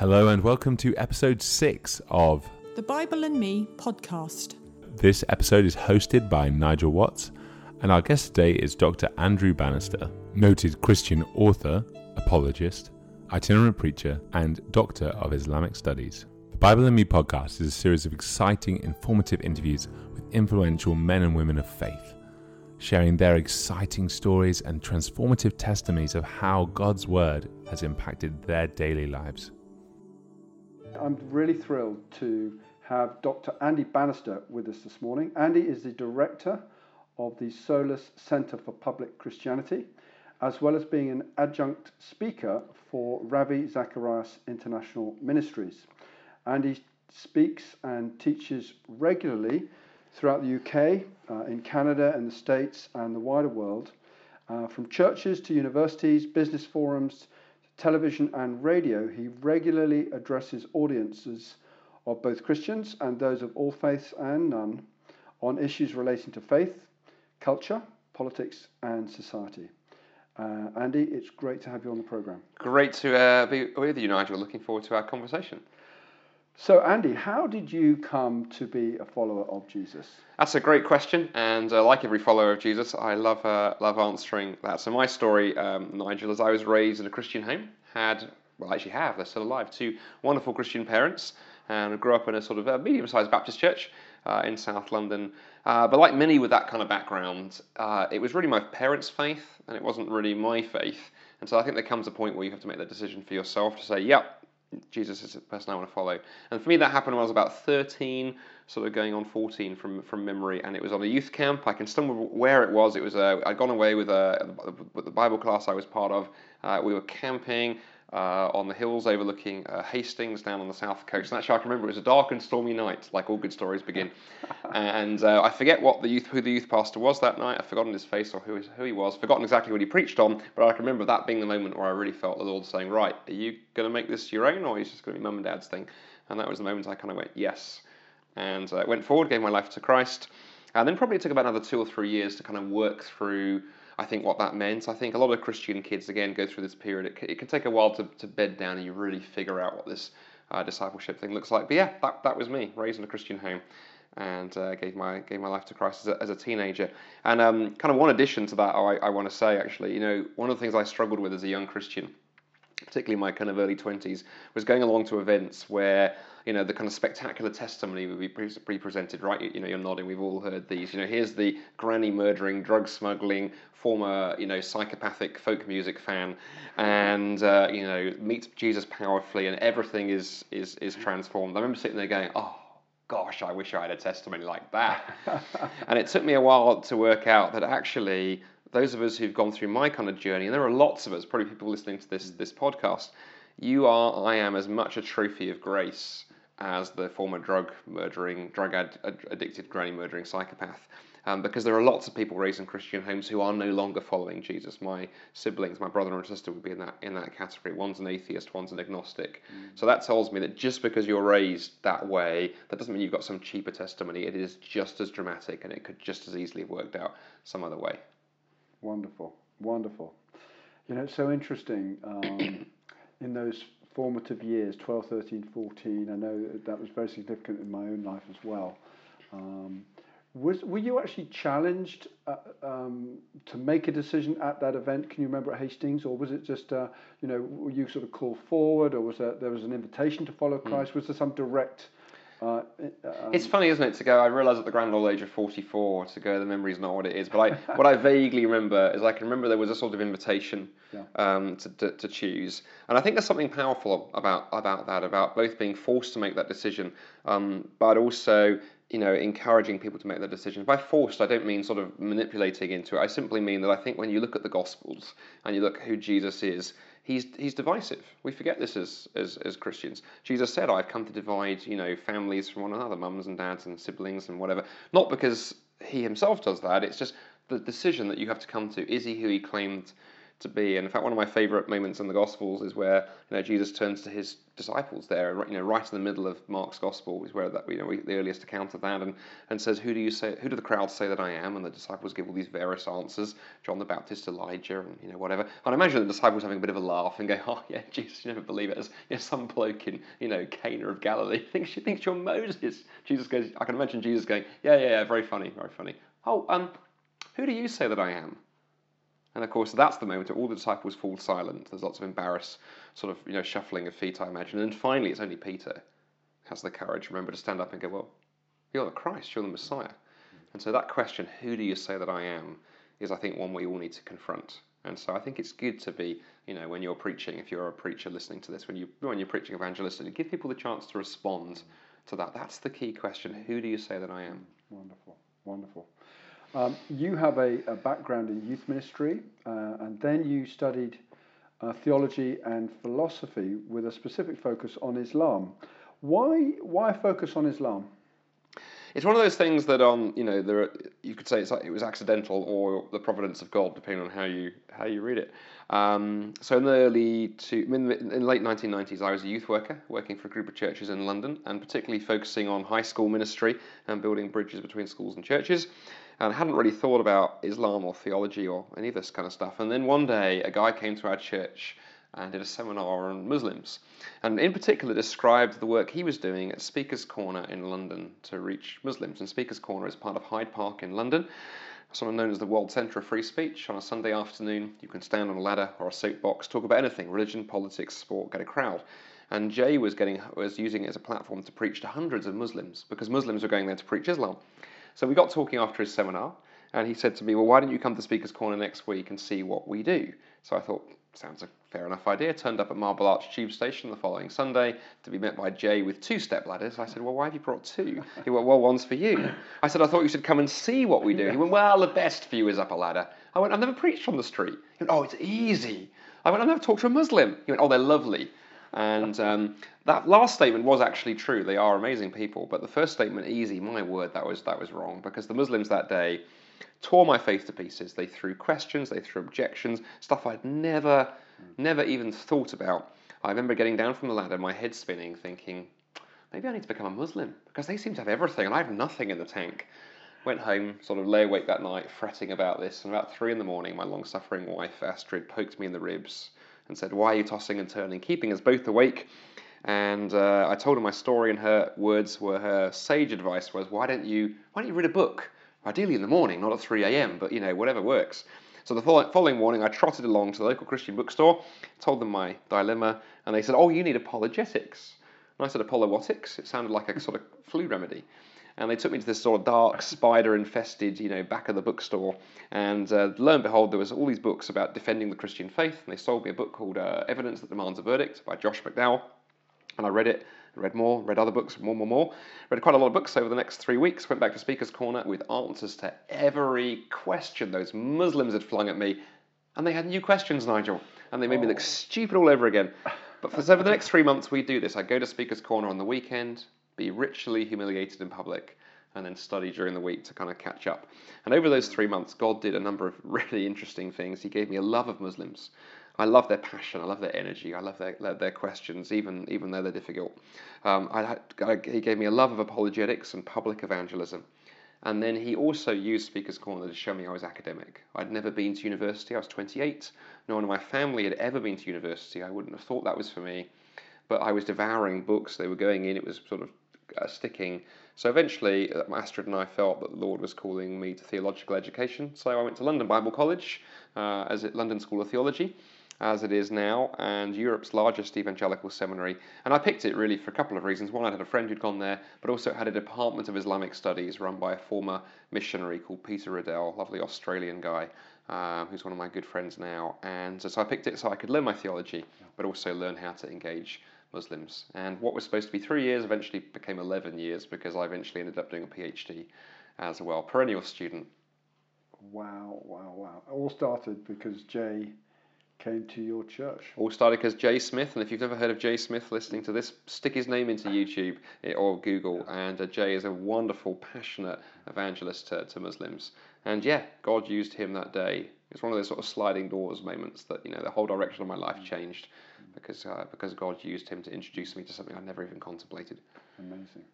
Hello, and welcome to episode six of The Bible and Me podcast. This episode is hosted by Nigel Watts, and our guest today is Dr. Andrew Bannister, noted Christian author, apologist, itinerant preacher, and doctor of Islamic studies. The Bible and Me podcast is a series of exciting, informative interviews with influential men and women of faith, sharing their exciting stories and transformative testimonies of how God's Word has impacted their daily lives. I'm really thrilled to have Dr. Andy Bannister with us this morning. Andy is the director of the Solas Center for Public Christianity, as well as being an adjunct speaker for Ravi Zacharias International Ministries. Andy speaks and teaches regularly throughout the UK, uh, in Canada and the States and the wider world, uh, from churches to universities, business forums, television and radio, he regularly addresses audiences of both Christians and those of all faiths and none on issues relating to faith, culture, politics, and society. Uh, Andy, it's great to have you on the program. Great to uh, be with you, Nigel. Looking forward to our conversation. So, Andy, how did you come to be a follower of Jesus? That's a great question, and uh, like every follower of Jesus, I love uh, love answering that. So, my story, um, Nigel, is I was raised in a Christian home. Had well, actually have. They're still alive. Two wonderful Christian parents, and I grew up in a sort of medium-sized Baptist church uh, in South London. Uh, but like many with that kind of background, uh, it was really my parents' faith, and it wasn't really my faith. And so I think there comes a point where you have to make that decision for yourself to say, "Yep, Jesus is the person I want to follow. And for me, that happened when I was about 13, sort of going on 14 from, from memory. And it was on a youth camp. I can still remember where it was. It was uh, I'd gone away with, a, with the Bible class I was part of. Uh, we were camping uh, on the hills overlooking uh, Hastings down on the south coast. And actually, I can remember it was a dark and stormy night, like all good stories begin. and uh, I forget what the youth, who the youth pastor was that night. I've forgotten his face or who, who he was. Forgotten exactly what he preached on. But I can remember that being the moment where I really felt the Lord saying, "Right, are you going to make this your own, or is just going to be mum and dad's thing?" And that was the moment I kind of went, "Yes." And uh, went forward, gave my life to Christ. And then probably it took about another two or three years to kind of work through I think what that meant. I think a lot of Christian kids, again, go through this period. It, it can take a while to, to bed down and you really figure out what this uh, discipleship thing looks like. But yeah, that, that was me, raised in a Christian home and uh, gave my gave my life to Christ as a, as a teenager. And um, kind of one addition to that, I, I want to say actually, you know, one of the things I struggled with as a young Christian, particularly my kind of early twenties, was going along to events where you know the kind of spectacular testimony would be pre- presented. Right, you know, you're nodding. We've all heard these. You know, here's the granny murdering, drug smuggling, former you know psychopathic folk music fan, and uh, you know meets Jesus powerfully, and everything is is is transformed. I remember sitting there going, oh gosh, I wish I had a testimony like that. and it took me a while to work out that actually, those of us who've gone through my kind of journey, and there are lots of us, probably people listening to this this podcast, you are, I am, as much a trophy of grace as the former drug murdering, drug ad- addicted, granny murdering psychopath. Um, because there are lots of people raised in Christian homes who are no longer following Jesus. My siblings, my brother and sister would be in that in that category. One's an atheist, one's an agnostic. Mm. So that tells me that just because you're raised that way, that doesn't mean you've got some cheaper testimony. It is just as dramatic, and it could just as easily have worked out some other way. Wonderful, wonderful. You know, it's so interesting. Um, in those formative years 12, 13, 14, I know that was very significant in my own life as well. Um, was, were you actually challenged uh, um, to make a decision at that event? Can you remember at Hastings, or was it just uh, you know were you sort of called forward, or was there, there was an invitation to follow hmm. Christ? Mm. Was there some direct uh, um, it's funny, isn't it, to go? I realise at the grand old age of forty-four, to go, the memory's not what it is. But I, what I vaguely remember is I can remember there was a sort of invitation yeah. um, to, to, to, choose, and I think there's something powerful about about that, about both being forced to make that decision, um, but also you know encouraging people to make that decision. By forced, I don't mean sort of manipulating into it. I simply mean that I think when you look at the Gospels and you look who Jesus is he's he's divisive. We forget this as, as, as Christians. Jesus said, I've come to divide, you know, families from one another, mums and dads and siblings and whatever. Not because he himself does that, it's just the decision that you have to come to. Is he who he claimed to be. And in fact, one of my favourite moments in the Gospels is where you know Jesus turns to his disciples there, you know, right in the middle of Mark's Gospel is where that you know we, the earliest account of that, and, and says, "Who do you say? Who do the crowd say that I am?" And the disciples give all these various answers: John the Baptist, Elijah, and you know whatever. And I imagine the disciples having a bit of a laugh and go, "Oh yeah, Jesus, you never believe it." Know, some bloke in you know Cana of Galilee thinks she thinks you're Moses. Jesus goes, I can imagine Jesus going, "Yeah, yeah, yeah, very funny, very funny." Oh, um, who do you say that I am? And of course, that's the moment where all the disciples fall silent. There's lots of embarrassed, sort of, you know, shuffling of feet, I imagine. And then finally, it's only Peter has the courage, remember, to stand up and go, Well, you're the Christ, you're the Messiah. And so that question, who do you say that I am, is, I think, one we all need to confront. And so I think it's good to be, you know, when you're preaching, if you're a preacher listening to this, when, you, when you're preaching evangelistically, give people the chance to respond to that. That's the key question. Who do you say that I am? Wonderful, wonderful. Um, you have a, a, background in youth ministry, uh, and then you studied uh, theology and philosophy with a specific focus on Islam. Why why focus on Islam? It's one of those things that on you know there you could say it was accidental or the providence of God, depending on how you how you read it. Um, so in the early to in the, in late 1990s, I was a youth worker working for a group of churches in London, and particularly focusing on high school ministry and building bridges between schools and churches and hadn't really thought about Islam or theology or any of this kind of stuff. And then one day, a guy came to our church and did a seminar on Muslims, and in particular described the work he was doing at Speaker's Corner in London to reach Muslims. And Speaker's Corner is part of Hyde Park in London, of known as the World Centre of Free Speech. On a Sunday afternoon, you can stand on a ladder or a soapbox, talk about anything religion, politics, sport, get a crowd. And Jay was getting was using it as a platform to preach to hundreds of Muslims because Muslims were going there to preach Islam. So we got talking after his seminar, and he said to me, Well, why don't you come to Speaker's Corner next week and see what we do? So I thought, Sounds a fair enough idea. Turned up at Marble Arch Tube Station the following Sunday to be met by Jay with two step ladders. I said, Well, why have you brought two? He went, Well, one's for you. I said, I thought you should come and see what we do. He went, Well, the best for you is up a ladder. I went, I've never preached on the street. He went, Oh, it's easy. I went, I've never talked to a Muslim. He went, Oh, they're lovely. And um, that last statement was actually true. They are amazing people. But the first statement, easy, my word, that was that was wrong because the Muslims that day tore my faith to pieces. They threw questions, they threw objections, stuff I'd never, never even thought about. I remember getting down from the ladder, my head spinning, thinking, maybe I need to become a Muslim because they seem to have everything and I have nothing in the tank. Went home, sort of lay awake that night, fretting about this. And about three in the morning, my long suffering wife, Astrid, poked me in the ribs and said, Why are you tossing and turning, keeping us both awake? And uh, I told her my story, and her words were her sage advice was, Why don't you why don't you read a book? Ideally in the morning, not at 3 a.m., but you know, whatever works. So the following morning, I trotted along to the local Christian bookstore, told them my dilemma, and they said, Oh, you need apologetics. And I said, Apologetics? It sounded like a sort of flu remedy and they took me to this sort of dark, spider-infested, you know, back of the bookstore. And uh, lo and behold, there was all these books about defending the Christian faith. And they sold me a book called uh, Evidence That Demands a Verdict by Josh McDowell. And I read it, read more, read other books, more, more, more. Read quite a lot of books over the next three weeks. Went back to Speaker's Corner with answers to every question those Muslims had flung at me. And they had new questions, Nigel. And they made me look stupid all over again. But for, so for the next three months, we do this. I go to Speaker's Corner on the weekend be ritually humiliated in public, and then study during the week to kind of catch up. And over those three months, God did a number of really interesting things. He gave me a love of Muslims. I love their passion. I love their energy. I love their their questions, even even though they're difficult. Um, I, I, he gave me a love of apologetics and public evangelism. And then he also used Speaker's Corner to show me I was academic. I'd never been to university. I was 28. No one in my family had ever been to university. I wouldn't have thought that was for me. But I was devouring books. They were going in. It was sort of uh, sticking. So eventually, uh, Astrid and I felt that the Lord was calling me to theological education. So I went to London Bible College uh, as at London School of Theology, as it is now, and Europe's largest evangelical seminary. And I picked it really for a couple of reasons. One, I had a friend who'd gone there, but also it had a department of Islamic studies run by a former missionary called Peter Riddell, lovely Australian guy. Uh, who's one of my good friends now, and so I picked it so I could learn my theology, but also learn how to engage Muslims. And what was supposed to be three years eventually became 11 years because I eventually ended up doing a PhD as well. Perennial student. Wow, wow, wow. All started because Jay came to your church. All started because Jay Smith, and if you've never heard of Jay Smith listening to this, stick his name into YouTube or Google. And uh, Jay is a wonderful, passionate evangelist to, to Muslims. And yeah, God used him that day. It's one of those sort of sliding doors moments that you know the whole direction of my life changed because uh, because God used him to introduce me to something I never even contemplated. Amazing.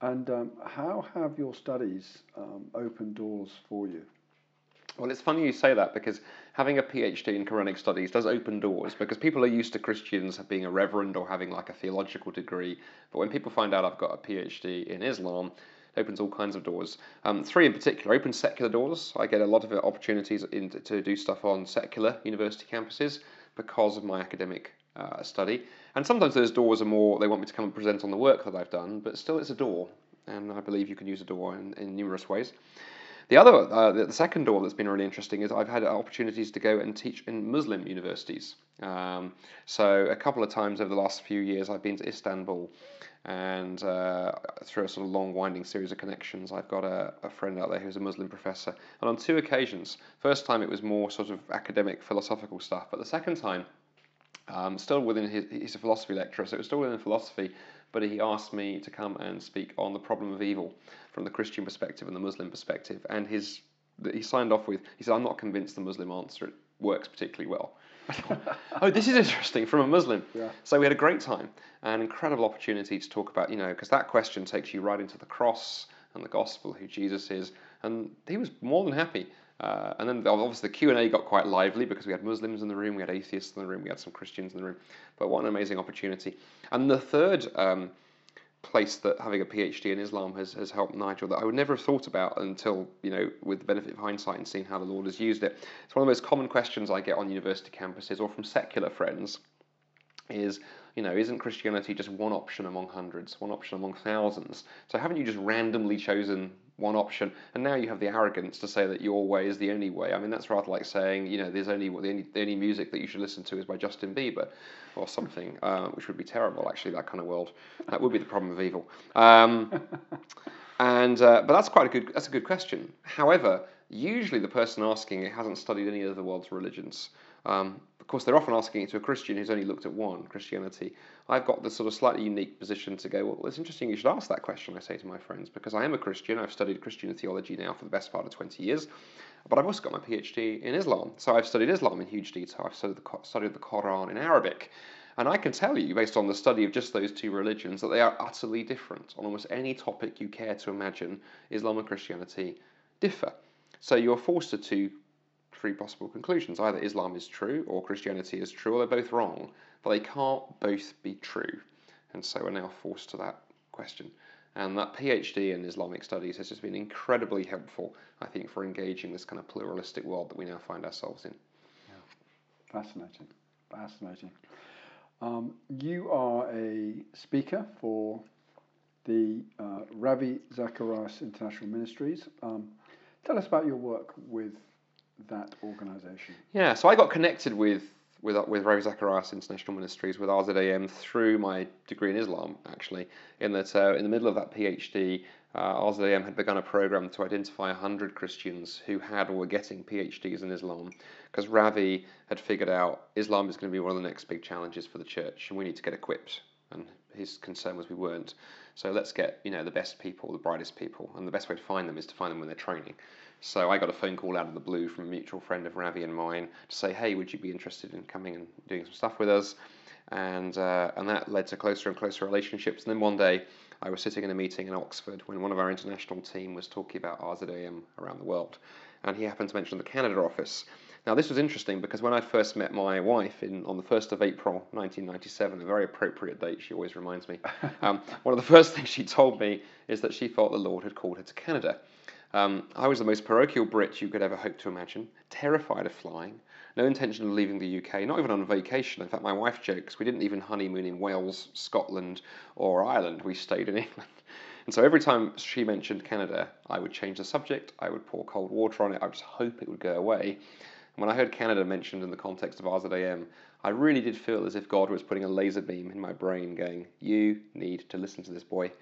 And um, how have your studies um, opened doors for you? Well, it's funny you say that because having a PhD in Quranic studies does open doors because people are used to Christians being a reverend or having like a theological degree. But when people find out I've got a PhD in Islam, it opens all kinds of doors. Um, three in particular open secular doors. I get a lot of opportunities in, to do stuff on secular university campuses because of my academic uh, study. And sometimes those doors are more, they want me to come and present on the work that I've done, but still it's a door. And I believe you can use a door in, in numerous ways. The other, uh, the second door that's been really interesting is I've had opportunities to go and teach in Muslim universities. Um, so a couple of times over the last few years, I've been to Istanbul, and uh, through a sort of long, winding series of connections, I've got a, a, friend out there who's a Muslim professor. And on two occasions, first time it was more sort of academic, philosophical stuff, but the second time, um, still within his, he's a philosophy lecturer, so it was still within philosophy, but he asked me to come and speak on the problem of evil from the Christian perspective and the Muslim perspective. And his he signed off with he said, "I'm not convinced the Muslim answer works particularly well." oh, this is interesting from a Muslim. Yeah. So we had a great time, an incredible opportunity to talk about you know because that question takes you right into the cross and the gospel, who Jesus is, and he was more than happy. Uh, and then obviously the Q and A got quite lively because we had Muslims in the room, we had atheists in the room, we had some Christians in the room. But what an amazing opportunity! And the third um, place that having a PhD in Islam has, has helped Nigel that I would never have thought about until you know with the benefit of hindsight and seeing how the Lord has used it. It's one of the most common questions I get on university campuses or from secular friends. Is you know, isn't Christianity just one option among hundreds, one option among thousands? So haven't you just randomly chosen one option, and now you have the arrogance to say that your way is the only way. I mean, that's rather like saying, you know, there's only the only, the only music that you should listen to is by Justin Bieber, or something, uh, which would be terrible. Actually, that kind of world, that would be the problem of evil. Um, and uh, but that's quite a good that's a good question. However, usually the person asking it hasn't studied any of the world's religions. Um, of course, they're often asking it to a Christian who's only looked at one, Christianity. I've got this sort of slightly unique position to go, well, it's interesting you should ask that question, I say to my friends, because I am a Christian. I've studied Christian theology now for the best part of 20 years, but I've also got my PhD in Islam. So I've studied Islam in huge detail. I've studied the, studied the Quran in Arabic. And I can tell you, based on the study of just those two religions, that they are utterly different. On almost any topic you care to imagine, Islam and Christianity differ. So you're forced to three possible conclusions. Either Islam is true or Christianity is true, or they're both wrong, but they can't both be true. And so we're now forced to that question. And that PhD in Islamic studies has just been incredibly helpful, I think, for engaging this kind of pluralistic world that we now find ourselves in. Yeah. Fascinating. Fascinating. Um, you are a speaker for the uh, Ravi Zacharias International Ministries. Um, tell us about your work with that organisation? Yeah, so I got connected with with with Ravi Zacharias International Ministries with RZIM through my degree in Islam, actually. In that, uh, in the middle of that PhD, uh, RZIM had begun a program to identify 100 Christians who had or were getting PhDs in Islam, because Ravi had figured out Islam is going to be one of the next big challenges for the church, and we need to get equipped. And his concern was we weren't. So let's get you know the best people, the brightest people, and the best way to find them is to find them when they're training. So I got a phone call out of the blue from a mutual friend of Ravi and mine to say, hey, would you be interested in coming and doing some stuff with us? And uh, and that led to closer and closer relationships. And then one day I was sitting in a meeting in Oxford when one of our international team was talking about RZIM around the world, and he happened to mention the Canada office. Now this was interesting because when I first met my wife in on the first of April 1997, a very appropriate date, she always reminds me. Um, one of the first things she told me is that she felt the Lord had called her to Canada. Um, I was the most parochial Brit you could ever hope to imagine, terrified of flying, no intention of leaving the UK, not even on vacation. In fact, my wife jokes we didn't even honeymoon in Wales, Scotland, or Ireland. We stayed in England. And so every time she mentioned Canada, I would change the subject, I would pour cold water on it, I would just hope it would go away. And when I heard Canada mentioned in the context of RZIM, I really did feel as if God was putting a laser beam in my brain going, You need to listen to this boy.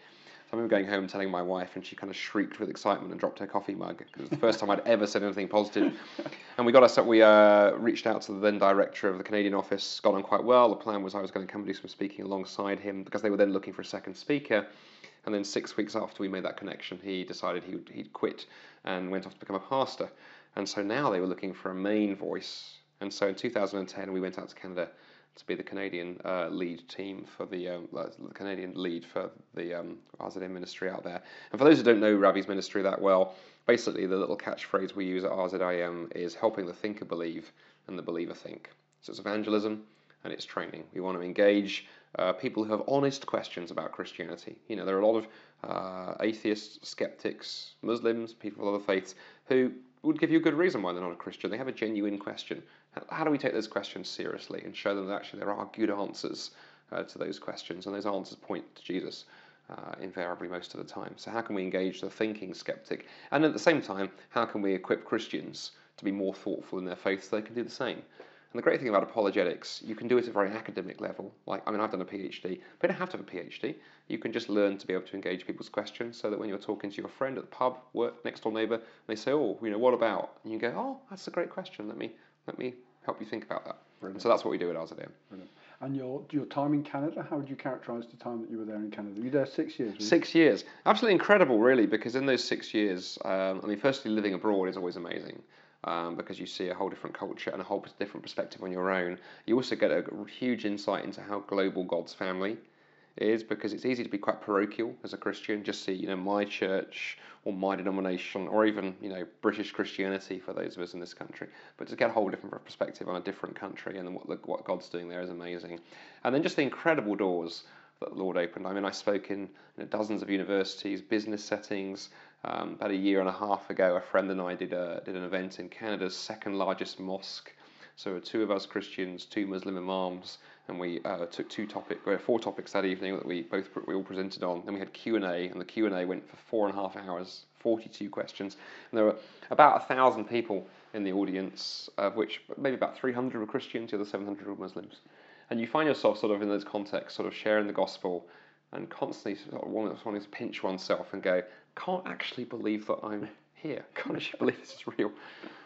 I remember going home and telling my wife, and she kind of shrieked with excitement and dropped her coffee mug because it was the first time I'd ever said anything positive. And we got us, we uh, reached out to the then director of the Canadian office, got on quite well. The plan was I was going to come and do some speaking alongside him because they were then looking for a second speaker. And then six weeks after we made that connection, he decided he would, he'd quit and went off to become a pastor. And so now they were looking for a main voice. And so in 2010, we went out to Canada to be the Canadian uh, lead team for the, um, the Canadian lead for the um, ministry out there. And for those who don't know Ravi's ministry that well, basically the little catchphrase we use at RZIM is helping the thinker believe and the believer think. So it's evangelism and it's training. We want to engage uh, people who have honest questions about Christianity. You know, there are a lot of uh, atheists, skeptics, Muslims, people of other faiths who would give you a good reason why they're not a Christian. They have a genuine question. How do we take those questions seriously and show them that actually there are good answers uh, to those questions, and those answers point to Jesus uh, invariably most of the time. So, how can we engage the thinking skeptic? And at the same time, how can we equip Christians to be more thoughtful in their faith so they can do the same? And the great thing about apologetics, you can do it at a very academic level. Like, I mean, I've done a PhD, but you don't have to have a PhD. You can just learn to be able to engage people's questions so that when you're talking to your friend at the pub, work, next door neighbour, they say, oh, you know, what about? And you go, oh, that's a great question. Let me, let me help you think about that. So that's what we do at. Brilliant. And your your time in Canada, how would you characterise the time that you were there in Canada? You were there six years. Six years, absolutely incredible, really, because in those six years, um, I mean, firstly, living abroad is always amazing um, because you see a whole different culture and a whole different perspective on your own. You also get a huge insight into how global God's family is because it's easy to be quite parochial as a Christian, just see, you know, my church or my denomination or even, you know, British Christianity for those of us in this country. But to get a whole different perspective on a different country and what, what God's doing there is amazing. And then just the incredible doors that the Lord opened. I mean, I spoke in you know, dozens of universities, business settings, um, about a year and a half ago, a friend and I did a, did an event in Canada's second largest mosque. So two of us Christians, two Muslim imams, and we uh, took two topic, uh, four topics that evening that we both we all presented on. Then we had Q and A, and the Q and A went for four and a half hours, forty-two questions, and there were about a thousand people in the audience, of which maybe about three hundred were Christians, the other seven hundred were Muslims. And you find yourself sort of in those contexts, sort of sharing the gospel, and constantly sort of wanting to pinch oneself and go, can't actually believe that I'm here. Can't actually believe this is real.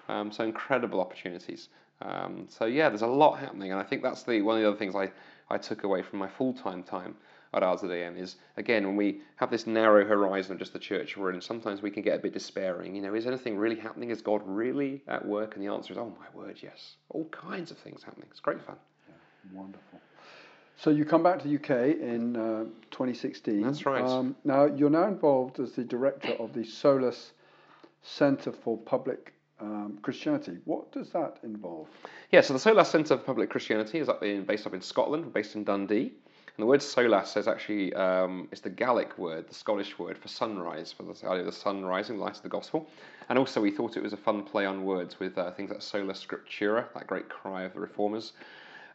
Um, so incredible opportunities. Um, so yeah, there's a lot happening, and I think that's the one of the other things I, I took away from my full time time at RZM is again when we have this narrow horizon of just the church we're in, sometimes we can get a bit despairing. You know, is anything really happening? Is God really at work? And the answer is, oh my word, yes. All kinds of things happening. It's great fun. Yeah, wonderful. So you come back to the UK in uh, 2016. That's right. Um, now you're now involved as the director of the Solas Centre for Public um, Christianity. What does that involve? Yeah, so the Solas Centre for Public Christianity is up in, based up in Scotland, based in Dundee. And the word solas is actually um, it's the Gaelic word, the Scottish word for sunrise, for the idea of the sun rising, the light of the gospel. And also we thought it was a fun play on words with uh, things like sola scriptura, that great cry of the reformers.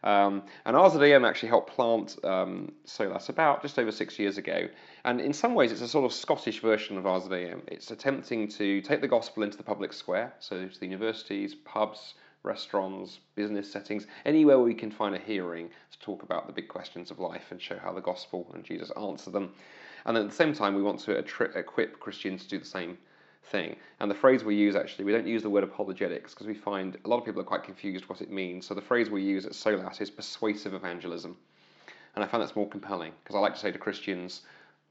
Um, and RZM actually helped plant um, Solas about just over six years ago. And in some ways, it's a sort of Scottish version of RZM. It's attempting to take the gospel into the public square, so to the universities, pubs, restaurants, business settings, anywhere where we can find a hearing to talk about the big questions of life and show how the gospel and Jesus answer them. And at the same time, we want to equip Christians to do the same thing. And the phrase we use actually, we don't use the word apologetics because we find a lot of people are quite confused what it means. So the phrase we use at SOLAS is persuasive evangelism. And I find that's more compelling because I like to say to Christians,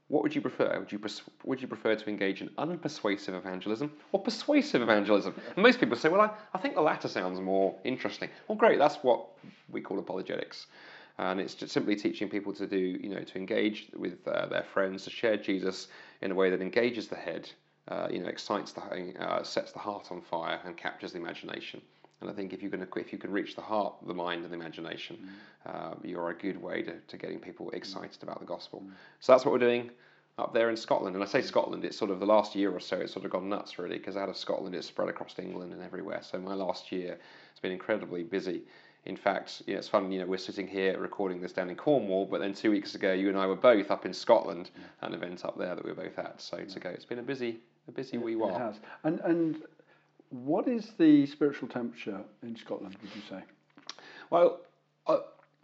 what would you prefer? Would you, pers- would you prefer to engage in unpersuasive evangelism or persuasive evangelism? And most people say, well, I, I think the latter sounds more interesting. Well, great, that's what we call apologetics. And it's just simply teaching people to do, you know, to engage with uh, their friends, to share Jesus in a way that engages the head uh, you know, excites the, uh, sets the heart on fire and captures the imagination. And I think if you can if you can reach the heart, the mind, and the imagination, mm. uh, you're a good way to, to getting people excited mm. about the gospel. Mm. So that's what we're doing up there in Scotland. And I say Scotland, it's sort of the last year or so, it's sort of gone nuts really, because out of Scotland it's spread across England and everywhere. So my last year has been incredibly busy. In fact, you know, it's fun. You know, we're sitting here recording this down in Cornwall, but then two weeks ago, you and I were both up in Scotland at an event up there that we were both at. So to go, it's been a busy, a busy wee while. It has. And and what is the spiritual temperature in Scotland? Would you say? Well, uh,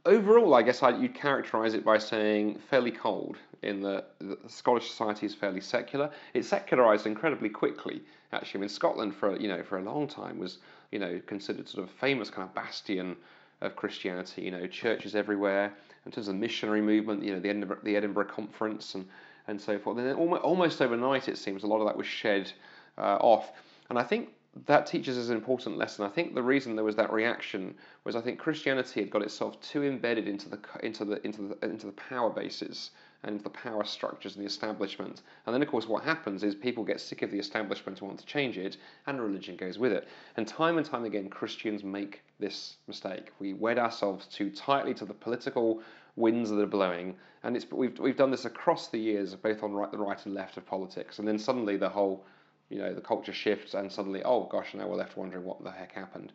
overall, I guess I, you'd characterise it by saying fairly cold. In the, the Scottish society is fairly secular. It secularised incredibly quickly. Actually, I mean Scotland for you know for a long time was you know considered sort of famous kind of bastion of Christianity. You know, churches everywhere. In terms of the missionary movement, you know, the Edinburgh, the Edinburgh Conference and and so forth. And then almost, almost overnight, it seems a lot of that was shed uh, off. And I think that teaches us an important lesson. I think the reason there was that reaction was I think Christianity had got itself too embedded into the into the into the into the power bases and the power structures and the establishment. And then, of course, what happens is people get sick of the establishment and want to change it, and religion goes with it. And time and time again, Christians make this mistake. We wed ourselves too tightly to the political winds that are blowing, and it's we've we've done this across the years, both on right, the right and left of politics. And then suddenly the whole you know, the culture shifts and suddenly, oh gosh, now we're left wondering what the heck happened.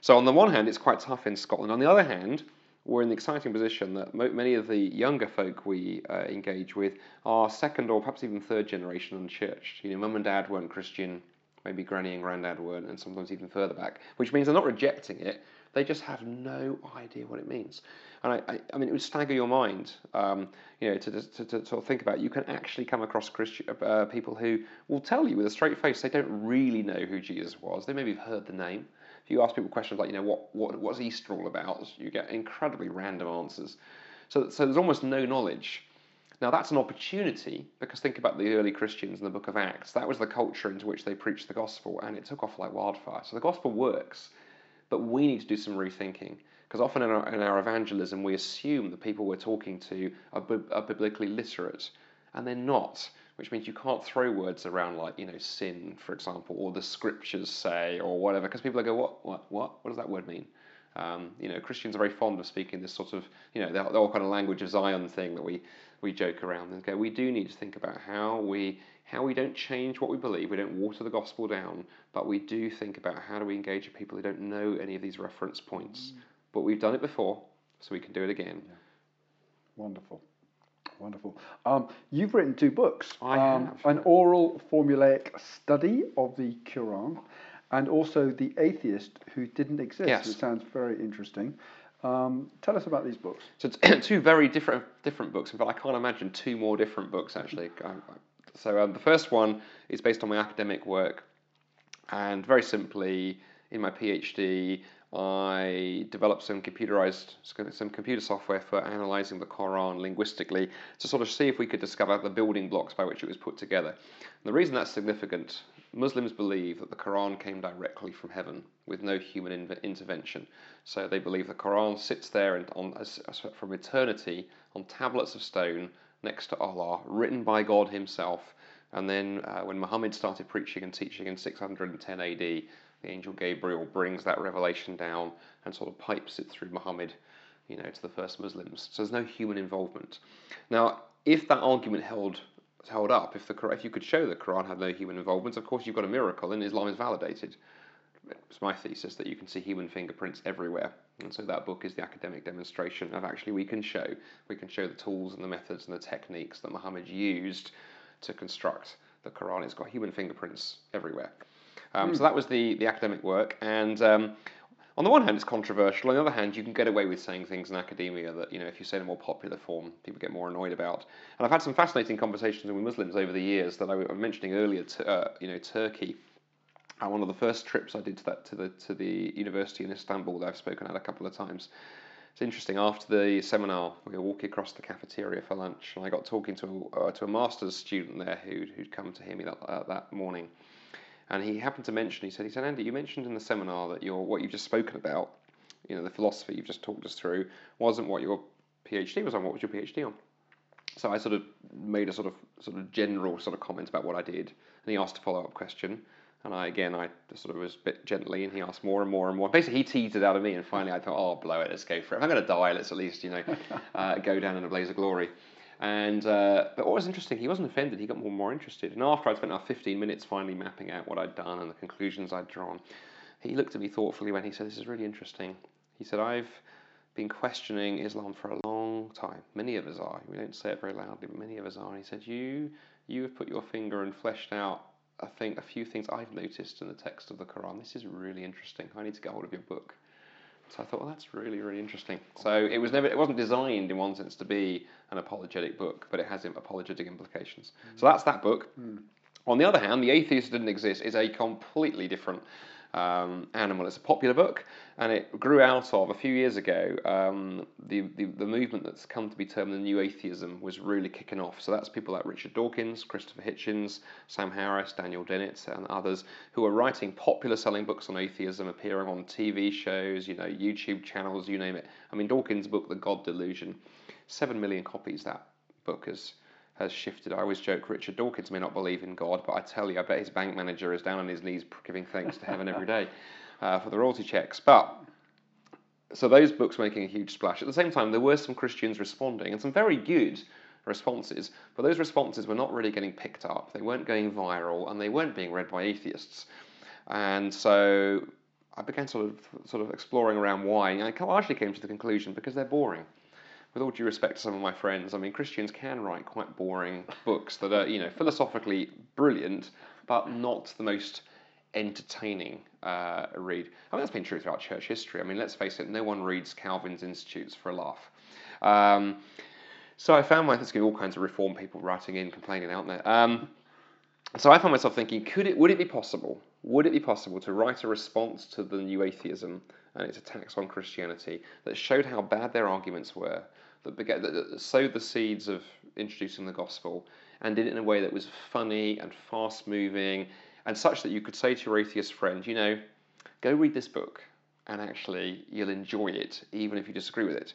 So on the one hand, it's quite tough in Scotland. On the other hand, we're in the exciting position that many of the younger folk we uh, engage with are second or perhaps even third generation unchurched. You know, mum and dad weren't Christian, maybe granny and granddad weren't, and sometimes even further back, which means they're not rejecting it. They just have no idea what it means. And I, I, I mean, it would stagger your mind, um, you know, to, to, to, sort of think about. You can actually come across Christian, uh, people who will tell you with a straight face they don't really know who Jesus was. They maybe have heard the name. If you ask people questions like, you know, what, what what's Easter all about, you get incredibly random answers. So, so there's almost no knowledge. Now that's an opportunity because think about the early Christians in the book of Acts. That was the culture into which they preached the gospel, and it took off like wildfire. So the gospel works, but we need to do some rethinking. Because often in our, in our, evangelism, we assume the people we're talking to are, are biblically literate, and they're not which means you can't throw words around like you know sin, for example, or the scriptures say, or whatever, because people go, what, what, what, what does that word mean? Um, you know, Christians are very fond of speaking this sort of, you know, the, the whole kind of language of Zion thing that we we joke around and go. We do need to think about how we how we don't change what we believe. We don't water the gospel down, but we do think about how do we engage with people who don't know any of these reference points. Mm. But we've done it before, so we can do it again. Yeah. Wonderful. Wonderful. Um, you've written two books. I um, have. An oral formulaic study of the Quran and also The Atheist Who Didn't Exist, yes. which sounds very interesting. Um, tell us about these books. So two very different different books. In fact, I can't imagine two more different books actually. so um, the first one is based on my academic work, and very simply, in my PhD, I developed some computerized, some computer software for analyzing the Quran linguistically to sort of see if we could discover the building blocks by which it was put together. And the reason that's significant, Muslims believe that the Quran came directly from heaven with no human in- intervention. So they believe the Quran sits there and on, from eternity on tablets of stone next to Allah, written by God Himself. And then uh, when Muhammad started preaching and teaching in 610 AD, the angel Gabriel brings that revelation down and sort of pipes it through Muhammad, you know, to the first Muslims. So there's no human involvement. Now, if that argument held held up, if the if you could show the Quran had no human involvement, of course you've got a miracle, and Islam is validated. It's my thesis that you can see human fingerprints everywhere, and so that book is the academic demonstration of actually we can show we can show the tools and the methods and the techniques that Muhammad used to construct the Quran. It's got human fingerprints everywhere. Um, mm. So that was the, the academic work. And um, on the one hand, it's controversial. On the other hand, you can get away with saying things in academia that, you know, if you say in a more popular form, people get more annoyed about. And I've had some fascinating conversations with Muslims over the years that I was mentioning earlier, to, uh, you know, Turkey. And one of the first trips I did to that to the to the university in Istanbul that I've spoken at a couple of times. It's interesting. After the seminar, we were walking across the cafeteria for lunch, and I got talking to uh, to a master's student there who'd, who'd come to hear me that, uh, that morning. And he happened to mention, he said, he said, Andy, you mentioned in the seminar that your what you've just spoken about, you know, the philosophy you've just talked us through, wasn't what your PhD was on. What was your PhD on? So I sort of made a sort of sort of general sort of comment about what I did, and he asked a follow up question. And I again, I sort of was a bit gently, and he asked more and more and more. Basically, he teased it out of me, and finally, I thought, "Oh, blow it, let's go for it. If I'm going to die, let's at least, you know, uh, go down in a blaze of glory." And uh, but what was interesting, he wasn't offended. He got more and more interested. And after I'd spent about 15 minutes finally mapping out what I'd done and the conclusions I'd drawn, he looked at me thoughtfully when he said, "This is really interesting." He said, "I've been questioning Islam for a long time. Many of us are. We don't say it very loudly, but many of us are." And he said, "You, you have put your finger and fleshed out." I think a few things I've noticed in the text of the Quran. This is really interesting. I need to get hold of your book. So I thought, well, that's really, really interesting. So it was never, it wasn't designed in one sense to be an apologetic book, but it has apologetic implications. So hmm. that's that book. Hmm. On the other hand, The Atheist Didn't Exist is a completely different um, animal. It's a popular book, and it grew out of a few years ago. Um, the, the the movement that's come to be termed the New Atheism was really kicking off. So that's people like Richard Dawkins, Christopher Hitchens, Sam Harris, Daniel Dennett, and others who are writing popular-selling books on atheism, appearing on TV shows, you know, YouTube channels, you name it. I mean, Dawkins' book, The God Delusion, seven million copies. That book has has shifted. I always joke Richard Dawkins may not believe in God, but I tell you, I bet his bank manager is down on his knees giving thanks to heaven every day uh, for the royalty checks. But so those books making a huge splash. At the same time, there were some Christians responding and some very good responses, but those responses were not really getting picked up. They weren't going viral and they weren't being read by atheists. And so I began sort of sort of exploring around why, and I largely came to the conclusion because they're boring with all due respect to some of my friends, I mean, Christians can write quite boring books that are, you know, philosophically brilliant, but not the most entertaining uh, read. I mean, that's been true throughout church history. I mean, let's face it, no one reads Calvin's Institutes for a laugh. Um, so I found myself, there's all kinds of reform people writing in, complaining, out there? Um, so I found myself thinking, could it, would it be possible, would it be possible to write a response to the new atheism and its attacks on Christianity that showed how bad their arguments were, that, began, that sowed the seeds of introducing the gospel, and did it in a way that was funny and fast moving, and such that you could say to your atheist friend, you know, go read this book, and actually you'll enjoy it, even if you disagree with it.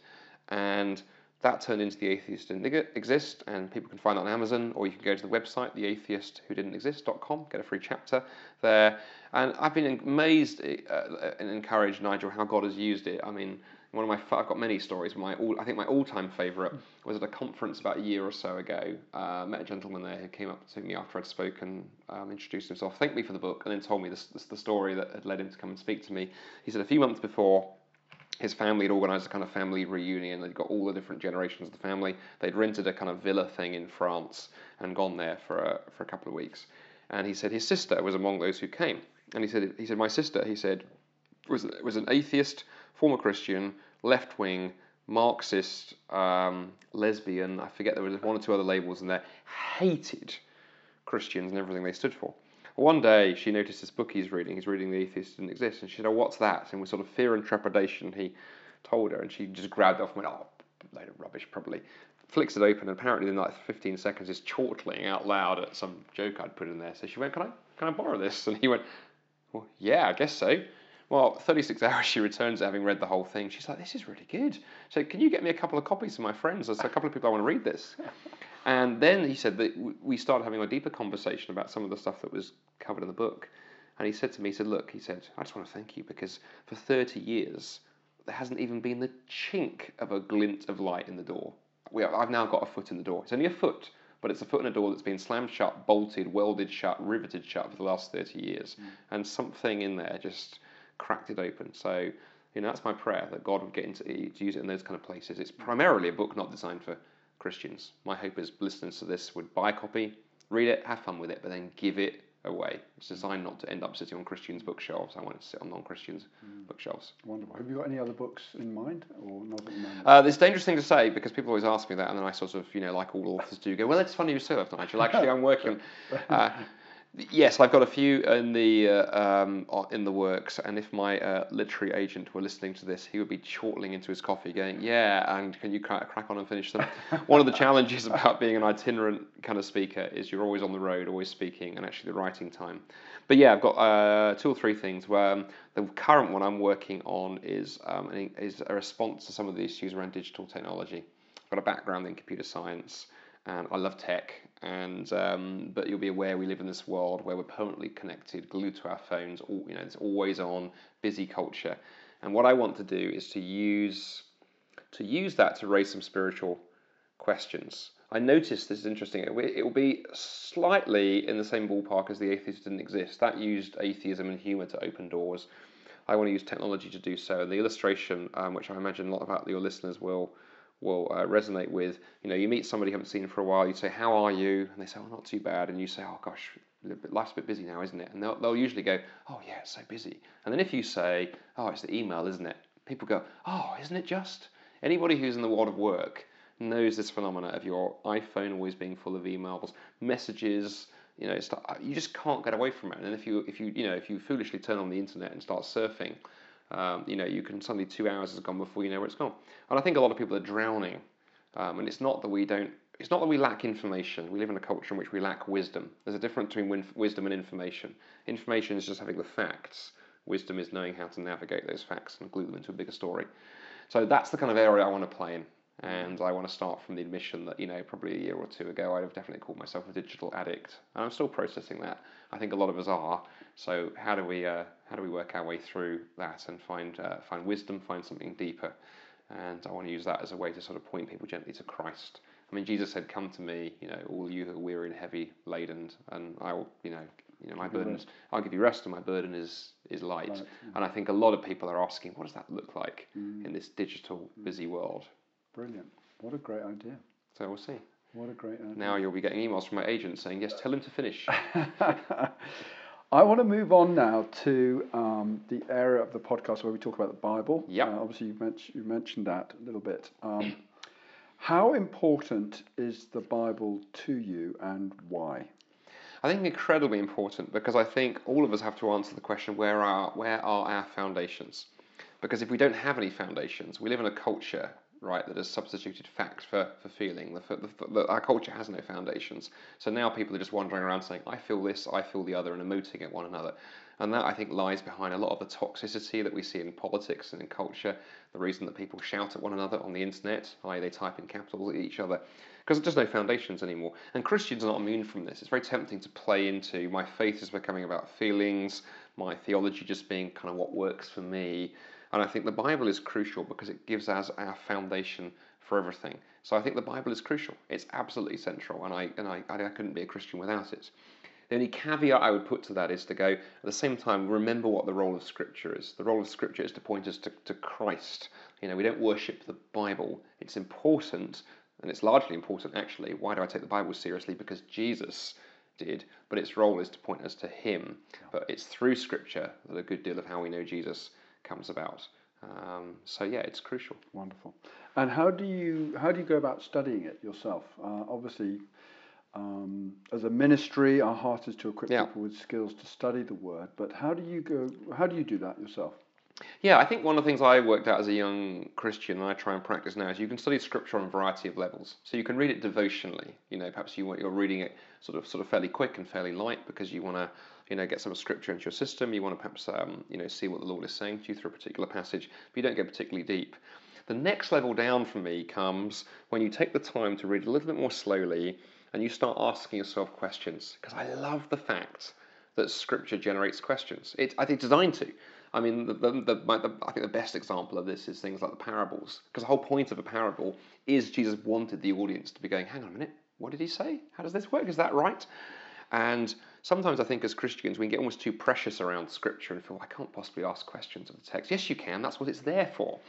And that turned into The Atheist Didn't Exist, and people can find that on Amazon, or you can go to the website, theatheistwhodidn'texist.com, get a free chapter there. And I've been amazed uh, and encouraged, Nigel, how God has used it. I mean, one of my I've got many stories. My all, I think my all-time favourite was at a conference about a year or so ago. Uh, met a gentleman there who came up to me after I'd spoken, um, introduced himself, thanked me for the book, and then told me this, this, the story that had led him to come and speak to me. He said a few months before his family had organised a kind of family reunion. They'd got all the different generations of the family. They'd rented a kind of villa thing in France and gone there for a, for a couple of weeks. And he said his sister was among those who came. And he said, he said my sister, he said, was was an atheist, former Christian, left wing, Marxist, um, lesbian. I forget there was one or two other labels in there. Hated Christians and everything they stood for. One day she noticed this book he's reading. He's reading The Atheist Didn't Exist. And she said, Oh, what's that? And with sort of fear and trepidation, he told her. And she just grabbed it off and went, Oh, load of rubbish, probably. Flicks it open. And apparently, in like 15 seconds, is chortling out loud at some joke I'd put in there. So she went, Can I, can I borrow this? And he went, Well, yeah, I guess so. Well, 36 hours she returns having read the whole thing. She's like, this is really good. So can you get me a couple of copies for my friends? There's a couple of people I want to read this. And then he said that we started having a deeper conversation about some of the stuff that was covered in the book. And he said to me, he said, look, he said, I just want to thank you because for 30 years, there hasn't even been the chink of a glint of light in the door. I've now got a foot in the door. It's only a foot, but it's a foot in a door that's been slammed shut, bolted, welded shut, riveted shut for the last 30 years. Mm. And something in there just cracked it open. So, you know, that's my prayer that God would get into to use it in those kind of places. It's primarily a book not designed for Christians. My hope is listeners to this would buy a copy, read it, have fun with it, but then give it away. It's designed not to end up sitting on Christians' bookshelves. I want it to sit on non-Christians' mm. bookshelves. Wonderful. Have you got any other books in mind, or not at the moment? Uh, a dangerous thing to say because people always ask me that, and then I sort of, you know, like all authors do, go, "Well, it's funny you say that, Nigel. Actually, I'm working." Uh, Yes, I've got a few in the uh, um, in the works, and if my uh, literary agent were listening to this, he would be chortling into his coffee, going, "Yeah, and can you crack, crack on and finish them?" One of the challenges about being an itinerant kind of speaker is you're always on the road, always speaking, and actually the writing time. But yeah, I've got uh, two or three things. Where um, the current one I'm working on is um, is a response to some of the issues around digital technology. I've got a background in computer science and I love tech. And um, but you'll be aware we live in this world where we're permanently connected, glued to our phones. All, you know, it's always on, busy culture. And what I want to do is to use to use that to raise some spiritual questions. I noticed this is interesting. It will be slightly in the same ballpark as the atheist didn't exist. That used atheism and humour to open doors. I want to use technology to do so. And the illustration, um, which I imagine a lot of your listeners will will uh, resonate with. You know, you meet somebody you haven't seen for a while, you say, How are you? And they say, Oh, not too bad. And you say, Oh, gosh, life's a bit busy now, isn't it? And they'll, they'll usually go, Oh, yeah, it's so busy. And then if you say, Oh, it's the email, isn't it? People go, oh, isn't it just? Anybody who's in the world of work knows this phenomena of your iPhone always being full of emails, messages. You know, it's, you just can't get away from it. And then if you, if you, you know, if you foolishly turn on the internet and start surfing, um, you know, you can suddenly two hours has gone before you know where it's gone. And I think a lot of people are drowning. Um, and it's not that we don't. It's not that we lack information. We live in a culture in which we lack wisdom. There's a difference between wisdom and information. Information is just having the facts. Wisdom is knowing how to navigate those facts and glue them into a bigger story. So that's the kind of area I want to play in. And I want to start from the admission that, you know, probably a year or two ago, I'd have definitely called myself a digital addict. And I'm still processing that. I think a lot of us are. So how do we, uh, how do we work our way through that and find, uh, find wisdom, find something deeper? And I want to use that as a way to sort of point people gently to Christ. I mean, Jesus said, "Come to me, you know, all you who are weary and heavy laden, and I will, you know, you know, my burden is, I'll give you rest, and my burden is is light." Right. And I think a lot of people are asking, "What does that look like mm. in this digital, busy world?" Brilliant! What a great idea. So we'll see. What a great idea. Now you'll be getting emails from my agent saying, "Yes, tell him to finish." I want to move on now to um, the area of the podcast where we talk about the Bible. Yeah. Uh, obviously, you mentioned, you mentioned that a little bit. Um, how important is the Bible to you and why? I think incredibly important because I think all of us have to answer the question where are, where are our foundations? Because if we don't have any foundations, we live in a culture right, that has substituted fact for, for feeling. The, the, the, our culture has no foundations. So now people are just wandering around saying, I feel this, I feel the other, and emoting at one another. And that, I think, lies behind a lot of the toxicity that we see in politics and in culture. The reason that people shout at one another on the internet, i.e., they type in capitals at each other, because there's no foundations anymore. And Christians are not immune from this. It's very tempting to play into my faith is becoming about feelings, my theology just being kind of what works for me. And I think the Bible is crucial because it gives us our foundation for everything. So I think the Bible is crucial. It's absolutely central, and I and I, I couldn't be a Christian without it. The only caveat I would put to that is to go, at the same time, remember what the role of Scripture is. The role of Scripture is to point us to, to Christ. You know, we don't worship the Bible. It's important, and it's largely important actually. Why do I take the Bible seriously? Because Jesus did, but its role is to point us to Him. But it's through Scripture that a good deal of how we know Jesus comes about. Um, so yeah, it's crucial. Wonderful. And how do you how do you go about studying it yourself? Uh, obviously, um, as a ministry, our heart is to equip yeah. people with skills to study the Word. But how do you go? How do you do that yourself? Yeah, I think one of the things I worked out as a young Christian and I try and practice now is you can study Scripture on a variety of levels. So you can read it devotionally. You know, perhaps you want you're reading it sort of sort of fairly quick and fairly light because you want to you know, get some scripture into your system. You want to perhaps, um, you know, see what the Lord is saying to you through a particular passage, but you don't get particularly deep. The next level down for me comes when you take the time to read a little bit more slowly and you start asking yourself questions. Because I love the fact that Scripture generates questions. It, I think, designed to. I mean, the, the, the, the, I think the best example of this is things like the parables. Because the whole point of a parable is Jesus wanted the audience to be going, hang on a minute, what did he say? How does this work? Is that right? And sometimes I think as Christians we get almost too precious around Scripture and feel I can't possibly ask questions of the text. Yes, you can. That's what it's there for.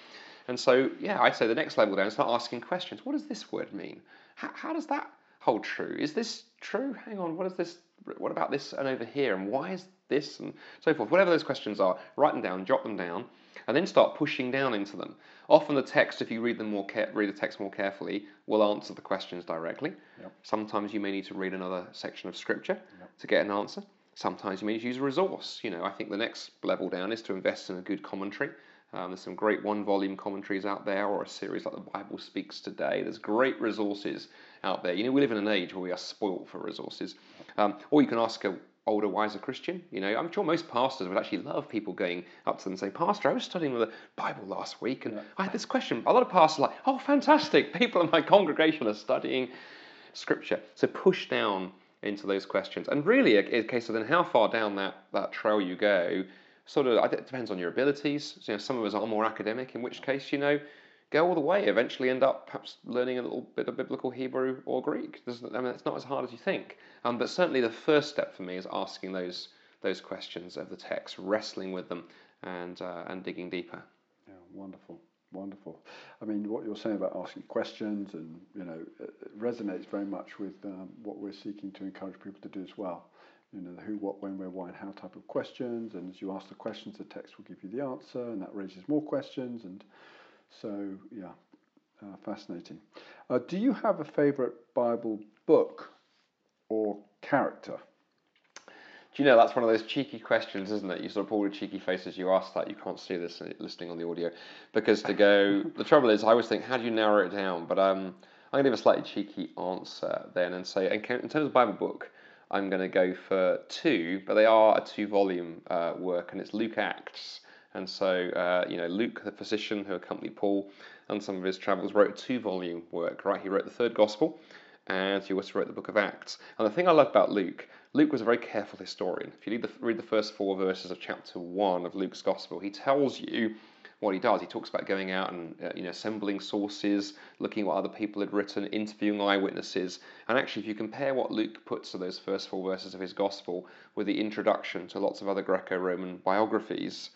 And so, yeah, I'd say the next level down, is start asking questions. What does this word mean? How, how does that hold true? Is this true? Hang on, what is this? What about this and over here? And why is this and so forth? Whatever those questions are, write them down, jot them down, and then start pushing down into them. Often the text, if you read them more, read the text more carefully, will answer the questions directly. Yep. Sometimes you may need to read another section of scripture yep. to get an answer. Sometimes you may need to use a resource. You know, I think the next level down is to invest in a good commentary. Um, there's some great one-volume commentaries out there, or a series like the Bible Speaks Today. There's great resources out there. You know, we live in an age where we are spoilt for resources. Um, or you can ask a older, wiser Christian. You know, I'm sure most pastors would actually love people going up to them and saying, Pastor, I was studying the Bible last week and yeah. I had this question. A lot of pastors are like, oh, fantastic. People in my congregation are studying Scripture. So push down into those questions. And really, a, a case of then how far down that, that trail you go, sort of, it depends on your abilities. So, you know, some of us are more academic, in which case, you know, go all the way, eventually end up perhaps learning a little bit of biblical Hebrew or Greek. I mean, it's not as hard as you think. Um, but certainly the first step for me is asking those those questions of the text, wrestling with them, and uh, and digging deeper. Yeah, wonderful, wonderful. I mean, what you're saying about asking questions, and you know, it resonates very much with um, what we're seeking to encourage people to do as well. you know, the who, what, when, where, why, and how type of questions. And as you ask the questions, the text will give you the answer, and that raises more questions. And so, yeah, uh, fascinating. Uh, do you have a favorite Bible book or character? Do you know that's one of those cheeky questions, isn't it? You sort of pull a cheeky face as you ask that. You can't see this listening on the audio, because to go. the trouble is, I always think, how do you narrow it down? But um, I'm going to give a slightly cheeky answer then and say, in terms of Bible book, I'm going to go for two, but they are a two volume uh, work, and it's Luke Acts. And so, uh, you know, Luke, the physician who accompanied Paul on some of his travels, wrote a two volume work, right? He wrote the third gospel, and he also wrote the book of Acts. And the thing I love about Luke, Luke was a very careful historian. If you read the, read the first four verses of chapter one of Luke's gospel, he tells you what he does. He talks about going out and uh, you know assembling sources, looking at what other people had written, interviewing eyewitnesses. And actually, if you compare what Luke puts to those first four verses of his gospel with the introduction to lots of other Greco-Roman biographies,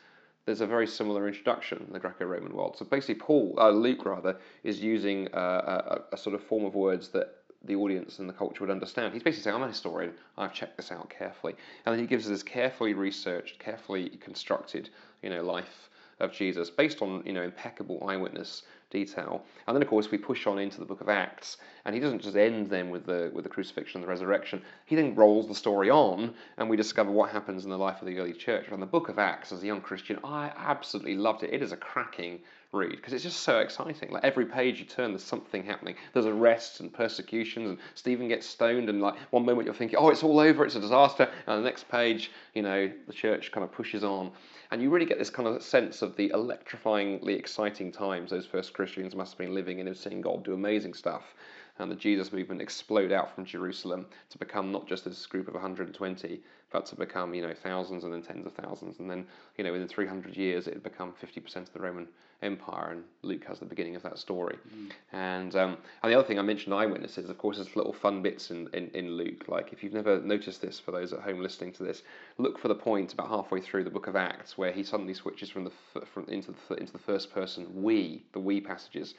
there's a very similar introduction in the Greco-Roman world. So basically, Paul, uh, Luke rather, is using uh, a, a sort of form of words that the audience and the culture would understand. He's basically saying, I'm a historian, I've checked this out carefully. And then he gives us this carefully researched, carefully constructed, you know, life of Jesus based on you know impeccable eyewitness detail. And then of course we push on into the book of Acts, and he doesn't just end then with the with the crucifixion and the resurrection. He then rolls the story on, and we discover what happens in the life of the early church. And the book of Acts, as a young Christian, I absolutely loved it. It is a cracking read because it's just so exciting. Like every page you turn, there's something happening. There's arrests and persecutions, and Stephen gets stoned, and like one moment you're thinking, oh, it's all over, it's a disaster, and the next page, you know, the church kind of pushes on. And you really get this kind of sense of the electrifyingly exciting times those first Christians must have been living in and seeing God do amazing stuff. And the Jesus movement explode out from Jerusalem to become not just this group of 120, but to become, you know, thousands and then tens of thousands. And then, you know, within 300 years, it had become 50% of the Roman Empire. And Luke has the beginning of that story. Mm. And um, and the other thing I mentioned eyewitnesses, of course, there's little fun bits in, in, in Luke. Like if you've never noticed this, for those at home listening to this, look for the point about halfway through the book of Acts where he suddenly switches from the from into the into the first person we, the we passages.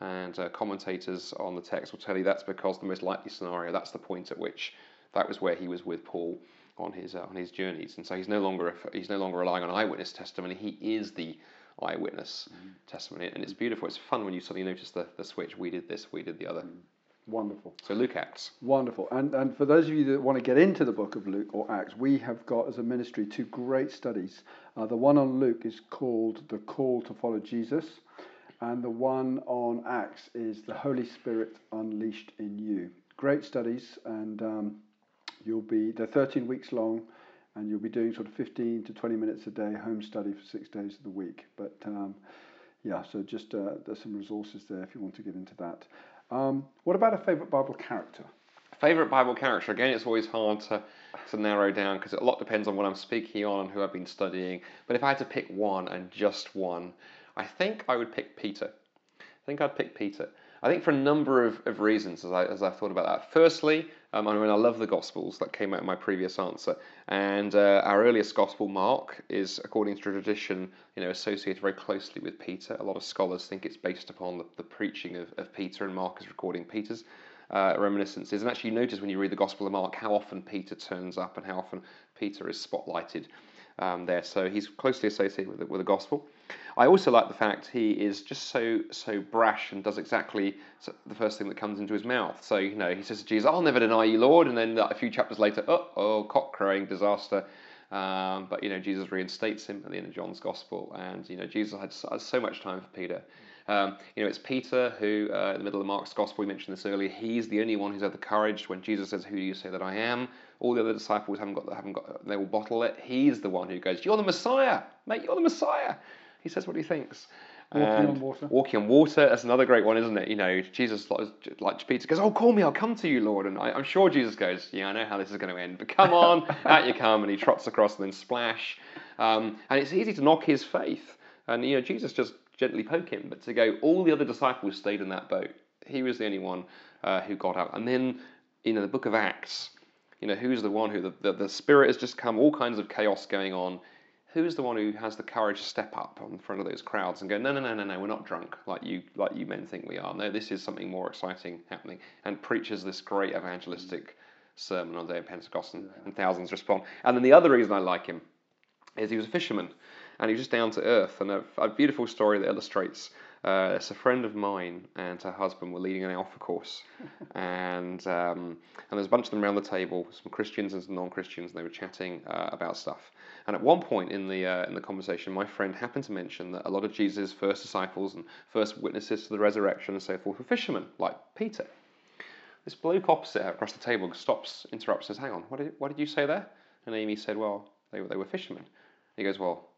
And uh, commentators on the text will tell you that's because the most likely scenario, that's the point at which that was where he was with Paul on his uh, on his journeys, and so he's no longer he's no longer relying on eyewitness testimony. He is the eyewitness mm. testimony, and it's beautiful. It's fun when you suddenly notice the the switch. We did this, we did the other. Mm. Wonderful. So Luke Acts. Wonderful. And and for those of you that want to get into the book of Luke or Acts, we have got as a ministry two great studies. Uh, the one on Luke is called The Call to Follow Jesus, and the one on Acts is The Holy Spirit Unleashed in You. Great studies, and um, You'll be they're 13 weeks long, and you'll be doing sort of 15 to 20 minutes a day home study for six days of the week. But um, yeah, so just uh, there's some resources there if you want to get into that. Um, what about a favorite Bible character? Favorite Bible character? Again, it's always hard to, to narrow down because a lot depends on what I'm speaking on and who I've been studying. But if I had to pick one and just one, I think I would pick Peter. I think I'd pick Peter. I think for a number of, of reasons as, I, as I've thought about that. Firstly, um, I mean, I love the Gospels. That came out in my previous answer. And uh, our earliest Gospel, Mark, is, according to tradition, you know, associated very closely with Peter. A lot of scholars think it's based upon the, the preaching of, of Peter, and Mark is recording Peter's uh, reminiscences. And actually, you notice when you read the Gospel of Mark how often Peter turns up and how often Peter is spotlighted um, there. So he's closely associated with the, with the Gospel. I also like the fact he is just so so brash and does exactly the first thing that comes into his mouth. So you know he says to Jesus, "I'll never deny you, Lord," and then a few chapters later, oh, oh cock crowing, disaster. Um, but you know Jesus reinstates him at the end of John's Gospel, and you know Jesus had so, so much time for Peter. Um, you know, it's Peter who, uh, in the middle of Mark's Gospel, we mentioned this earlier. He's the only one who's had the courage when Jesus says, "Who do you say that I am?" All the other disciples haven't got, haven't got, they will bottle it. He's the one who goes, "You're the Messiah, mate. You're the Messiah." He says what he thinks. Walking and on water. Walking on water. That's another great one, isn't it? You know, Jesus, like Peter, goes, "Oh, call me. I'll come to you, Lord." And I, am sure Jesus goes, "Yeah, I know how this is going to end, but come on, out you come." And he trots across and then splash. Um, and it's easy to knock his faith. And you know, Jesus just gently poke him, but to go, all the other disciples stayed in that boat. He was the only one uh, who got out. And then, you know, the book of Acts, you know, who's the one who the, the, the Spirit has just come, all kinds of chaos going on who's the one who has the courage to step up in front of those crowds and go, no, no, no, no, no, we're not drunk like you like you men think we are. No, this is something more exciting happening, and preaches this great evangelistic sermon on the day of Pentecost, and, and thousands respond. And then the other reason I like him is he was a fisherman, and he was just down to earth, and a, a beautiful story that illustrates uh, it's a friend of mine and her husband were leading an alpha course, and um, and there's a bunch of them around the table, some Christians and some non-Christians, and they were chatting uh, about stuff. And at one point in the uh, in the conversation, my friend happened to mention that a lot of Jesus' first disciples and first witnesses to the resurrection and so forth were fishermen, like Peter. This bloke opposite her across the table stops, interrupts, says, "Hang on, what did what did you say there?" And Amy said, "Well, they were they were fishermen." He goes, "Well,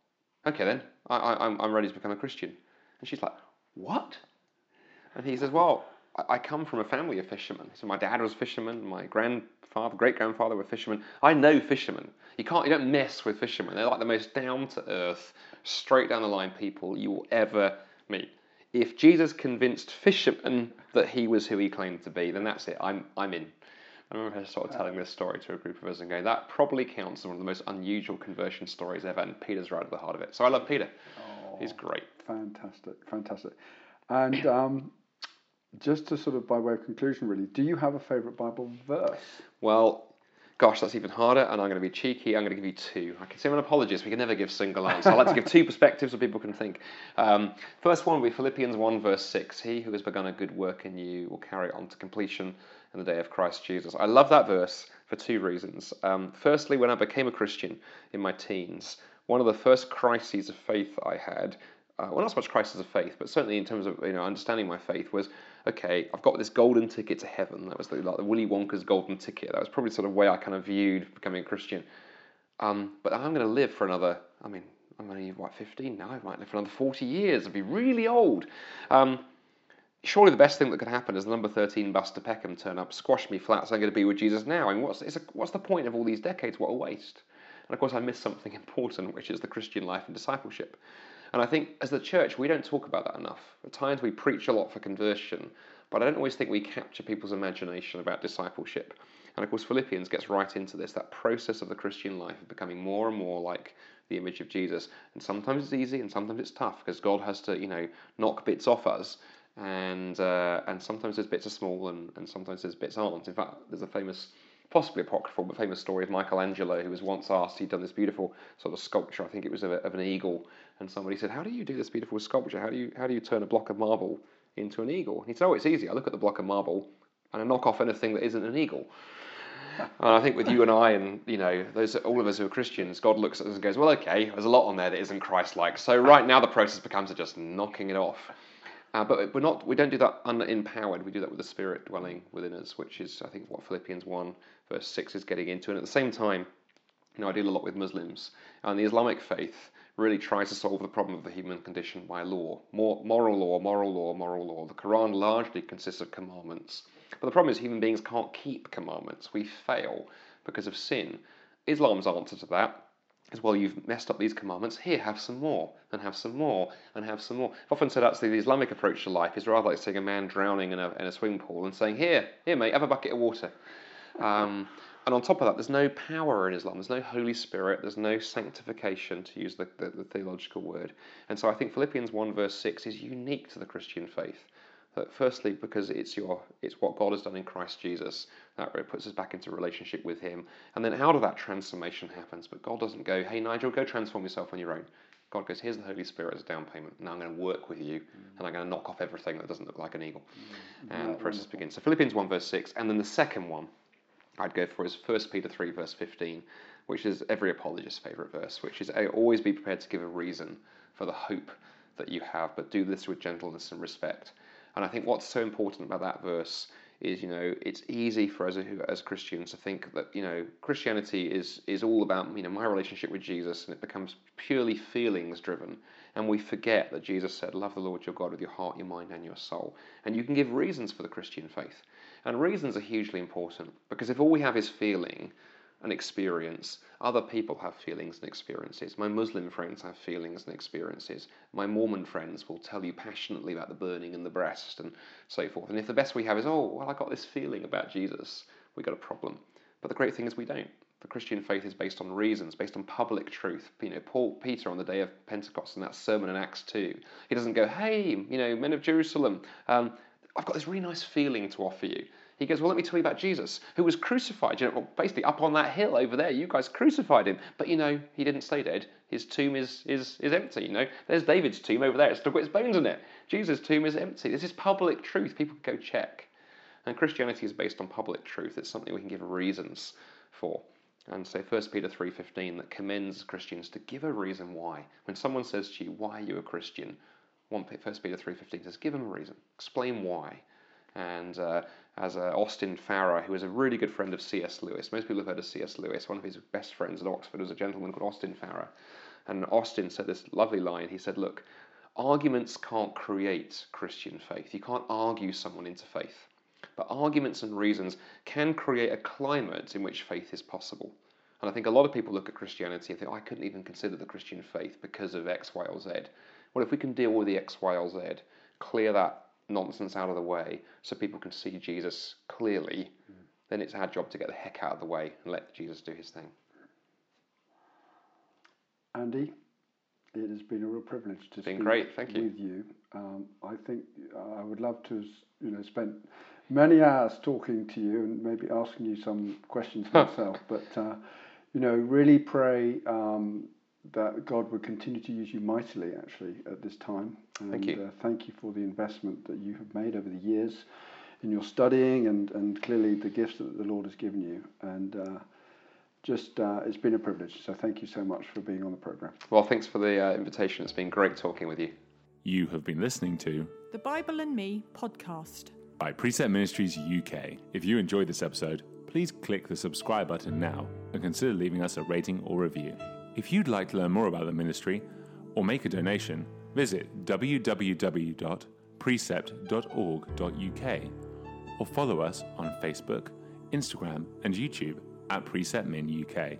okay then, I, I, I'm I'm ready to become a Christian." And she's like, what? And he says, Well, I come from a family of fishermen. So my dad was a fisherman, my grandfather, great grandfather were fishermen. I know fishermen. You can't, you don't mess with fishermen. They're like the most down to earth, straight down the line people you will ever meet. If Jesus convinced fishermen that he was who he claimed to be, then that's it. I'm, I'm in. I remember sort of telling this story to a group of us and going, that probably counts as one of the most unusual conversion stories ever, and Peter's right at the heart of it. So I love Peter. Oh, He's great. Fantastic, fantastic. And um, just to sort of by way of conclusion, really, do you have a favourite Bible verse? Well, gosh, that's even harder, and I'm going to be cheeky. I'm going to give you two. I can say I'm an apologist. We can never give single answers. I like to give two perspectives so people can think. Um, first one will be Philippians 1, verse 6. He who has begun a good work in you will carry it on to completion in the day of Christ Jesus. I love that verse for two reasons. Um, firstly, when I became a Christian in my teens, one of the first crises of faith I had uh, well, not so much crisis of faith, but certainly in terms of you know understanding my faith was okay. I've got this golden ticket to heaven. That was the, like the Willy Wonka's golden ticket. That was probably sort of way I kind of viewed becoming a Christian. Um, but I'm going to live for another. I mean, I'm only what 15 now. I might live for another 40 years. I'd be really old. Um, surely the best thing that could happen is the number 13 bus to Peckham turn up, squash me flat, so I'm going to be with Jesus now. I mean, what's, a, what's the point of all these decades? What a waste. And of course, I missed something important, which is the Christian life and discipleship. And I think as the church, we don't talk about that enough. At times we preach a lot for conversion, but I don't always think we capture people's imagination about discipleship. And of course, Philippians gets right into this that process of the Christian life of becoming more and more like the image of Jesus. And sometimes it's easy and sometimes it's tough because God has to, you know, knock bits off us. And uh, and sometimes those bits are small and, and sometimes those bits aren't. In fact, there's a famous possibly apocryphal but famous story of Michelangelo, who was once asked, he'd done this beautiful sort of sculpture, I think it was of, a, of, an eagle, and somebody said, "How do you do this beautiful sculpture? How do you how do you turn a block of marble into an eagle?" And he said, "Oh, it's easy. I look at the block of marble and I knock off anything that isn't an eagle." and I think with you and I, and you know, those all of us who are Christians, God looks at us and goes, "Well, okay, there's a lot on there that isn't Christ-like." So right now, the process becomes of just knocking it off. Uh, but we're not. We don't do that unempowered. We do that with the Spirit dwelling within us, which is, I think, what Philippians one verse six is getting into. And at the same time, you know, I deal a lot with Muslims, and the Islamic faith really tries to solve the problem of the human condition by law, More, moral law, moral law, moral law. The Quran largely consists of commandments, but the problem is human beings can't keep commandments. We fail because of sin. Islam's answer to that is well, you've messed up these commandments. Here, have some more, and have some more, and have some more. I've often said actually the Islamic approach to life is rather like seeing a man drowning in a, in a swimming pool and saying, Here, here, mate, have a bucket of water. Um, and on top of that, there's no power in Islam. There's no Holy Spirit. There's no sanctification, to use the, the, the theological word. And so I think Philippians 1, verse 6 is unique to the Christian faith. Firstly, because it's your it's what God has done in Christ Jesus, that it puts us back into relationship with Him. And then out of that transformation happens. But God doesn't go, hey Nigel, go transform yourself on your own. God goes, here's the Holy Spirit as a down payment. Now I'm going to work with you, mm. and I'm going to knock off everything that doesn't look like an eagle. Mm. And yeah, the process wonderful. begins. So Philippians 1 verse 6, and then the second one I'd go for is 1 Peter 3 verse 15, which is every apologist's favourite verse, which is always be prepared to give a reason for the hope that you have, but do this with gentleness and respect. And I think what's so important about that verse is, you know, it's easy for us as Christians to think that, you know, Christianity is is all about, you know, my relationship with Jesus, and it becomes purely feelings driven. And we forget that Jesus said, Love the Lord your God with your heart, your mind, and your soul. And you can give reasons for the Christian faith. And reasons are hugely important because if all we have is feeling, and experience. Other people have feelings and experiences. My Muslim friends have feelings and experiences. My Mormon friends will tell you passionately about the burning in the breast and so forth. And if the best we have is, oh, well, I got this feeling about Jesus, we got a problem. But the great thing is we don't. The Christian faith is based on reasons, based on public truth. You know, Paul Peter on the day of Pentecost in that sermon in Acts two, he doesn't go, "Hey, you know, men of Jerusalem, um, I've got this really nice feeling to offer you." He goes, Well, let me tell you about Jesus, who was crucified. You know, basically up on that hill over there, you guys crucified him. But you know, he didn't stay dead. His tomb is, is, is empty. You know, there's David's tomb over there. It's still got his bones in it. Jesus' tomb is empty. This is public truth. People can go check. And Christianity is based on public truth. It's something we can give reasons for. And so 1 Peter 3.15 that commends Christians to give a reason why. When someone says to you, why are you a Christian? 1 Peter 3.15 says, give them a reason. Explain why. And uh, as uh, Austin Farrer, who was a really good friend of C.S. Lewis, most people have heard of C.S. Lewis. One of his best friends at Oxford was a gentleman called Austin Farrer. And Austin said this lovely line. He said, look, arguments can't create Christian faith. You can't argue someone into faith. But arguments and reasons can create a climate in which faith is possible. And I think a lot of people look at Christianity and think, oh, I couldn't even consider the Christian faith because of X, Y, or Z. Well, if we can deal with the X, Y, or Z, clear that nonsense out of the way so people can see Jesus clearly, mm. then it's our job to get the heck out of the way and let Jesus do his thing. Andy, it has been a real privilege to been speak great. Thank you. with you. Um, I think uh, I would love to, you know, spend many hours talking to you and maybe asking you some questions myself. but uh, you know, really pray um, that God would continue to use you mightily, actually, at this time. And, thank you. Uh, thank you for the investment that you have made over the years in your studying and, and clearly the gifts that the Lord has given you. And uh, just uh, it's been a privilege. So thank you so much for being on the program. Well, thanks for the uh, invitation. It's been great talking with you. You have been listening to the Bible and Me podcast by Precept Ministries UK. If you enjoyed this episode, please click the subscribe button now and consider leaving us a rating or review. If you'd like to learn more about the ministry or make a donation, visit www.precept.org.uk or follow us on Facebook, Instagram, and YouTube at Precept Min UK.